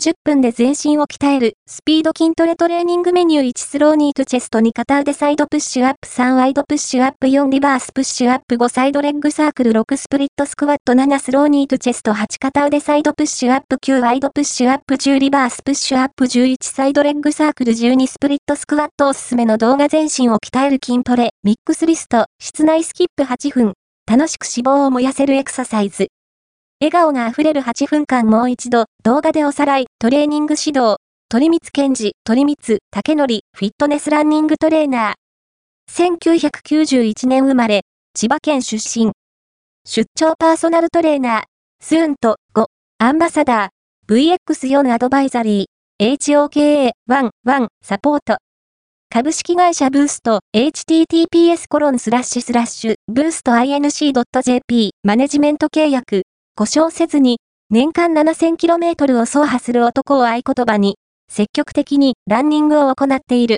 10分で全身を鍛える、スピード筋トレトレーニングメニュー1スローニートチェスト2片腕サイドプッシュアップ3ワイドプッシュアップ4リバースプッシュアップ5サイドレッグサークル6スプリットスクワット7スローニートチェスト8片腕サイドプッシュアップ9ワイドプッシュアップ10リバースプッシュアップ11サイドレッグサークル12スプリットスクワットおすすめの動画全身を鍛える筋トレ、ミックスリスト、室内スキップ8分、楽しく脂肪を燃やせるエクササイズ。笑顔があふれる8分間もう一度、動画でおさらい、トレーニング指導、鳥光健治、鳥光、竹則、フィットネスランニングトレーナー。1991年生まれ、千葉県出身。出張パーソナルトレーナー、スーンと5、アンバサダー、VX4 アドバイザリー、HOKA11 サポート。株式会社ブースト、https コロンスラッシュスラッシュ、ブースト inc.jp、マネジメント契約、故障せずに、年間 7000km を走破する男を合言葉に、積極的にランニングを行っている。